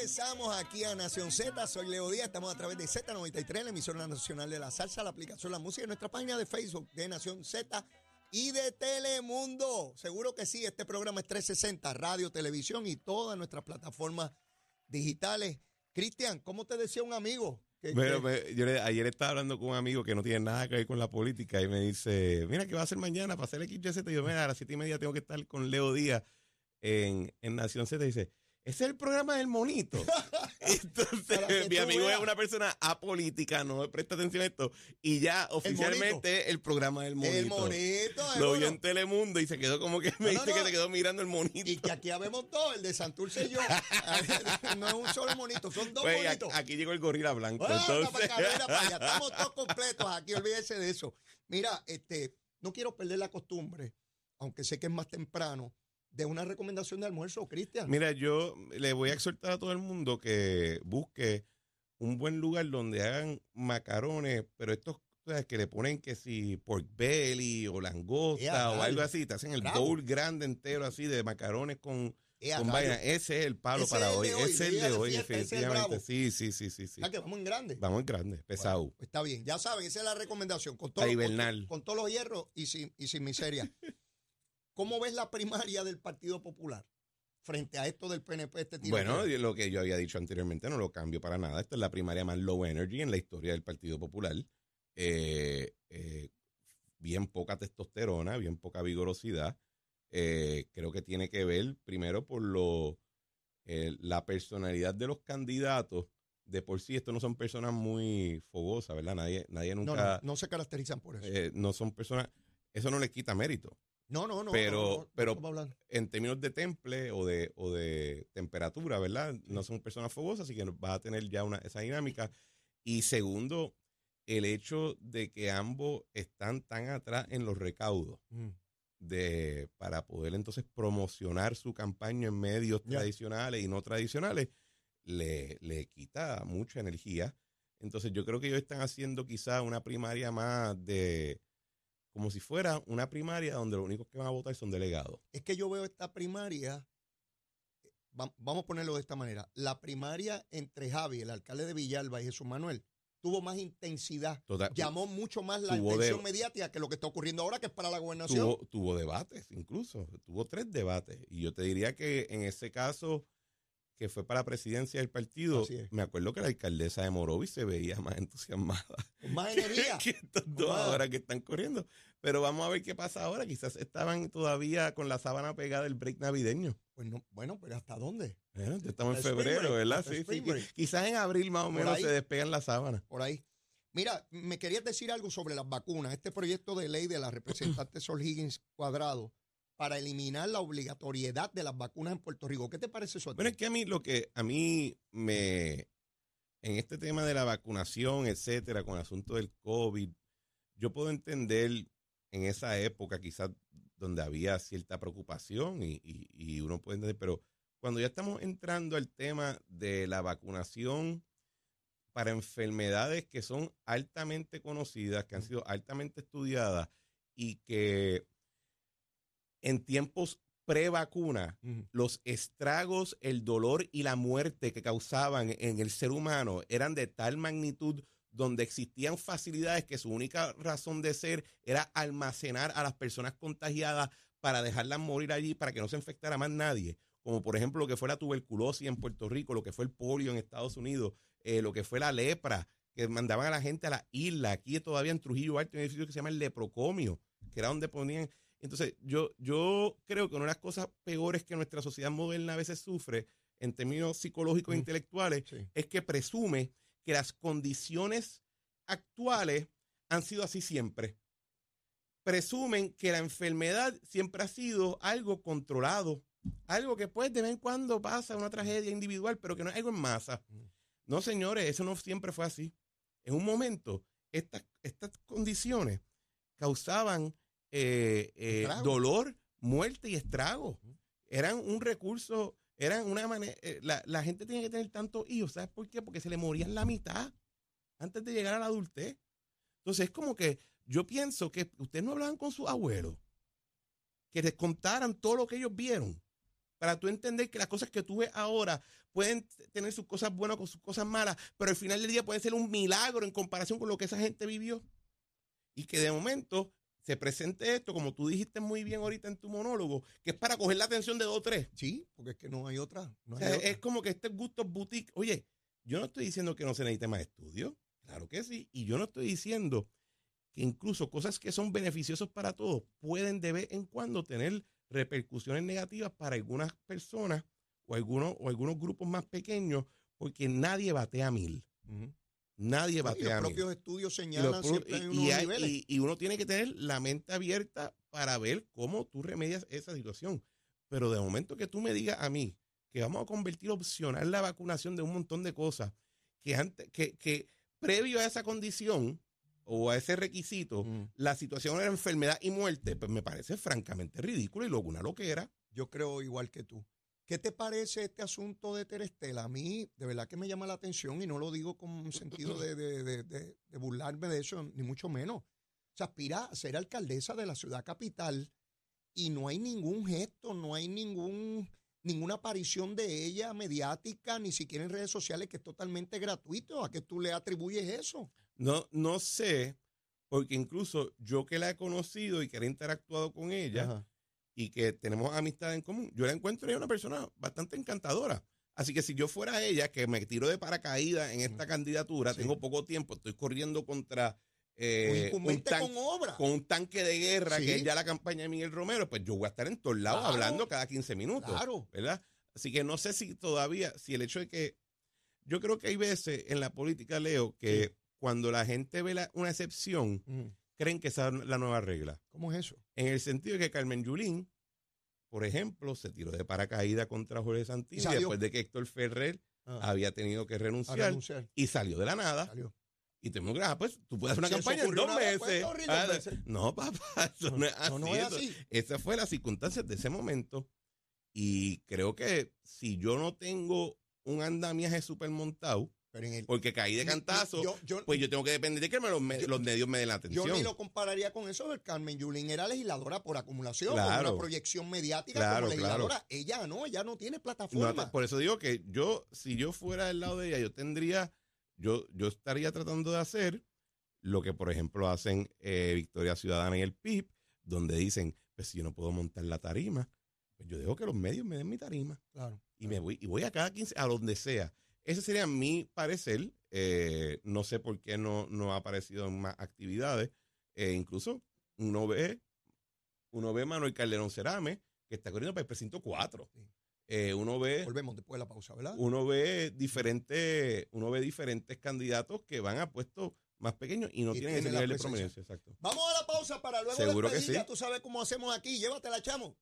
Regresamos aquí a Nación Z. Soy Leo Díaz. Estamos a través de Z93, la emisora nacional de la salsa, la aplicación La Música y nuestra página de Facebook de Nación Z y de Telemundo. Seguro que sí, este programa es 360, radio, televisión y todas nuestras plataformas digitales. Cristian, ¿cómo te decía un amigo? Que- Bueno, que- me- yo le- ayer estaba hablando con un amigo que no tiene nada que ver con la política y me dice, mira, ¿qué va a hacer mañana para hacer XYZ? Y yo, mira, a las siete y media tengo que estar con Leo Díaz en, en Nación Z. Y dice, ese es el programa del monito. Entonces, mi amigo veas. es una persona apolítica, no presta atención a esto. Y ya oficialmente el, programa del monito. el monito. Lo vio en Telemundo y se quedó como que me No, no, dice que se quedó mirando el monito. Y que aquí habemos dos, el de Santurce y yo. no es un solo monito, son dos Pues, monitos. aquí, aquí llegó el gorila blanco. Bueno, entonces, para acá, mira para allá. Estamos todos completos aquí, olvídese de eso. Mira, este, no quiero perder la costumbre, aunque sé que es más temprano, de una recomendación de almuerzo, Cristian. Mira, yo le voy a exhortar a todo el mundo que busque un buen lugar donde hagan macarones, pero estos que le ponen que si pork belly o langosta Ea, o algo así, te hacen el Bravo. bowl grande entero así de macarones con, con vaina. Ese es el palo Ese para hoy. Ese es el de hoy, definitivamente. Sí, sí, sí, sí, sí. Ah, que vamos en grande. Vamos en grande, pesado. Bueno, está bien, ya saben, esa es la recomendación. Con, todo, A con, hibernal. con todos los hierros y sin, y sin miseria. ¿Cómo ves la primaria del Partido Popular frente a esto del PNP? Este tipo Bueno, lo que yo había dicho anteriormente no lo cambio para nada. Esta es la primaria más low energy en la historia del Partido Popular. Eh, eh, bien poca testosterona, bien poca vigorosidad. Eh, creo que tiene que ver primero por lo la personalidad de los candidatos. De por sí, estos no son personas muy fogosas, ¿verdad? Nadie, nadie nunca. no, no se caracterizan por eso. no son personas. Eso no les quita mérito. No, no, no. pero- no, no, pero- en términos de temple o de, o de temperatura, ¿verdad? No son personas fogosas, así que va a tener ya una, esa dinámica. Y segundo, el hecho de que ambos están tan atrás en los recaudos Mm. de, para poder entonces promocionar su campaña en medios tradicionales y no tradicionales, le, le quita mucha energía. Entonces yo creo que ellos están haciendo quizá una primaria más de, como si fuera una primaria donde los únicos que van a votar son delegados. Es que yo veo esta primaria, va- vamos a ponerlo de esta manera, la primaria entre Javi, el alcalde de Villalba y Jesús Manuel, tuvo más intensidad, Total- llamó mucho más la de- atención mediática que lo que está ocurriendo ahora, que es para la gobernación. tuvo, tuvo debates, incluso, tuvo tres debates. Y yo te diría que en ese caso, que fue para la presidencia del partido, me acuerdo que la alcaldesa de Morovis se veía más entusiasmada más energía. que estos dos ahora que están corriendo. Pero vamos a ver qué pasa ahora. Quizás estaban todavía con la sábana pegada del break navideño. Pues no, bueno, pero ¿hasta dónde? Bueno, ya estamos en febrero, break, ¿verdad? Sí, sí. Quizás en abril más o menos ahí. se despegan las sábanas. Por ahí. Mira, me querías decir algo sobre las vacunas. Este proyecto de ley de la representante Sol Higgins Cuadrado para eliminar la obligatoriedad de las vacunas en Puerto Rico. ¿Qué te parece eso? a ti? Bueno, es que a mí lo que a mí me en este tema de la vacunación, etcétera, con el asunto del COVID, yo puedo entender en esa época quizás donde había cierta preocupación y, y- y uno puede entender, pero cuando ya estamos entrando al tema de la vacunación para enfermedades que son altamente conocidas, que han sido altamente estudiadas y que en tiempos pre-vacuna los estragos, el dolor y la muerte que causaban en el ser humano eran de tal magnitud donde existían facilidades que su única razón de ser era almacenar a las personas contagiadas para dejarlas morir allí para que no se infectara más nadie. Como por ejemplo lo que fue la tuberculosis en Puerto Rico, lo que fue el polio en Estados Unidos, eh, lo que fue la lepra, que mandaban a la gente a la isla. Aquí todavía en Trujillo Alto hay un edificio que se llama el leprocomio, que era donde ponían entonces, yo, yo creo que una de las cosas peores que nuestra sociedad moderna a veces sufre en términos psicológicos e Mm. intelectuales Sí. es que presume que las condiciones actuales han sido así siempre. Presumen que la enfermedad siempre ha sido algo controlado, algo que pues de vez en cuando pasa, una tragedia individual, pero que no es algo en masa. No, señores, eso no siempre fue así. En un momento, estas, estas condiciones causaban eh, eh, dolor, muerte y estrago. Eran un recurso, eran una manera, la, la gente tenía que tener tantos hijos, ¿sabes por qué? Porque se le morían la mitad antes de llegar a la adultez. Entonces es como que yo pienso que ustedes no hablaban con sus abuelos, que les contaran todo lo que ellos vieron. para tú entender que las cosas que tú ves ahora pueden tener sus cosas buenas con sus cosas malas, pero al final del día puede ser un milagro en comparación con lo que esa gente vivió. Y que de momento se presente esto, como tú dijiste muy bien ahorita en tu monólogo, que es para coger la atención de dos o tres. Sí, porque es que no hay otra. No O hay sea, otra. es como que este gusto boutique. Oye, yo no estoy diciendo que no se necesite más estudio. Claro que sí. Y yo no estoy diciendo que incluso cosas que son beneficiosos para todos pueden de vez en cuando tener repercusiones negativas para algunas personas o algunos, o algunos grupos más pequeños, porque nadie batea mil. Nadie No, y los propios estudios señalan pro- siempre hay y- unos y hay- niveles. y- y uno tiene que tener la mente abierta para ver cómo tú remedias esa situación. Pero de momento que tú me digas a mí que vamos a convertir opcional la vacunación de un montón de cosas, que, antes, que, que previo a esa condición o a ese requisito, Mm. la situación era enfermedad y muerte, pues me parece francamente ridículo y luego una loquera. Yo creo igual que tú. ¿Qué te parece este asunto de Terestela? A mí, de verdad que me llama la atención y no lo digo con un sentido de, de- de- burlarme de eso, ni mucho menos. Se aspira a ser alcaldesa de la ciudad capital y no hay ningún gesto, no hay ningún, ninguna aparición de ella mediática, ni siquiera en redes sociales, que es totalmente gratuito. ¿A qué tú le atribuyes eso? No, no sé, porque incluso yo que la he conocido y que he interactuado con ella, Ajá. Y que tenemos amistad en común, yo la encuentro ella una persona bastante encantadora. Así que si yo fuera ella, que me tiro de paracaídas en esta candidatura, Sí. tengo poco tiempo, estoy corriendo contra Un eh, un, tan- con obra. con un tanque de guerra, Sí. que es ya la campaña de Miguel Romero, pues yo voy a estar en todos lados Claro. hablando cada 15 minutos. Claro. ¿Verdad? Así que no sé si todavía, si el hecho de que. Yo creo que hay veces en la política, Leo, que Sí. cuando la gente ve la- una excepción, creen que esa es la nueva regla. ¿Cómo es eso? En el sentido de que Carmen Yulín, por ejemplo, se tiró de paracaídas contra Jorge Santini después de que Héctor Ferrer Ah, había tenido que renunciar renunciar. y salió de la nada. Salió. Y tuvimos que, ah, pues tú puedes hacer una Si campaña en dos pues, meses. Ah, veces. no, papá, eso no, es así. No, no es así. Esas fueron las circunstancias de ese momento. Y creo que si yo no tengo un andamiaje súper montado, Pero en el, porque caí de Yo- cantazo, yo- yo- pues yo tengo que depender de que me los, me- Yo- los medios me den la Yo atención. ni lo compararía con eso del Carmen Yulín. Era legisladora por acumulación, Claro. con una proyección mediática Claro, como legisladora. claro. Ella no, ella no tiene No, plataforma. por eso digo que yo, si yo fuera del lado de ella, yo tendría, yo, yo estaría tratando de hacer lo que, por ejemplo, hacen eh, Victoria Ciudadana y el PIB, donde dicen, pues si yo no puedo montar la tarima, pues yo dejo que los medios me den mi tarima claro. y me voy, y voy a cada 15, a donde sea. Ese sería mi parecer. eh, no sé por qué no, no ha aparecido en más actividades. Eh, incluso uno ve, uno ve Manuel Calderón Cerame, que está corriendo para el precinto 4. Sí. Eh, uno ve Volvemos después de la pausa, ¿verdad? uno ve diferentes, uno ve diferentes candidatos que van a puestos más pequeños y no Y tienen ese tiene la nivel de prominencia, exacto. Vamos a la pausa para luego Seguro que sí. Ya tú sabes cómo hacemos aquí. Llévatela, chamo.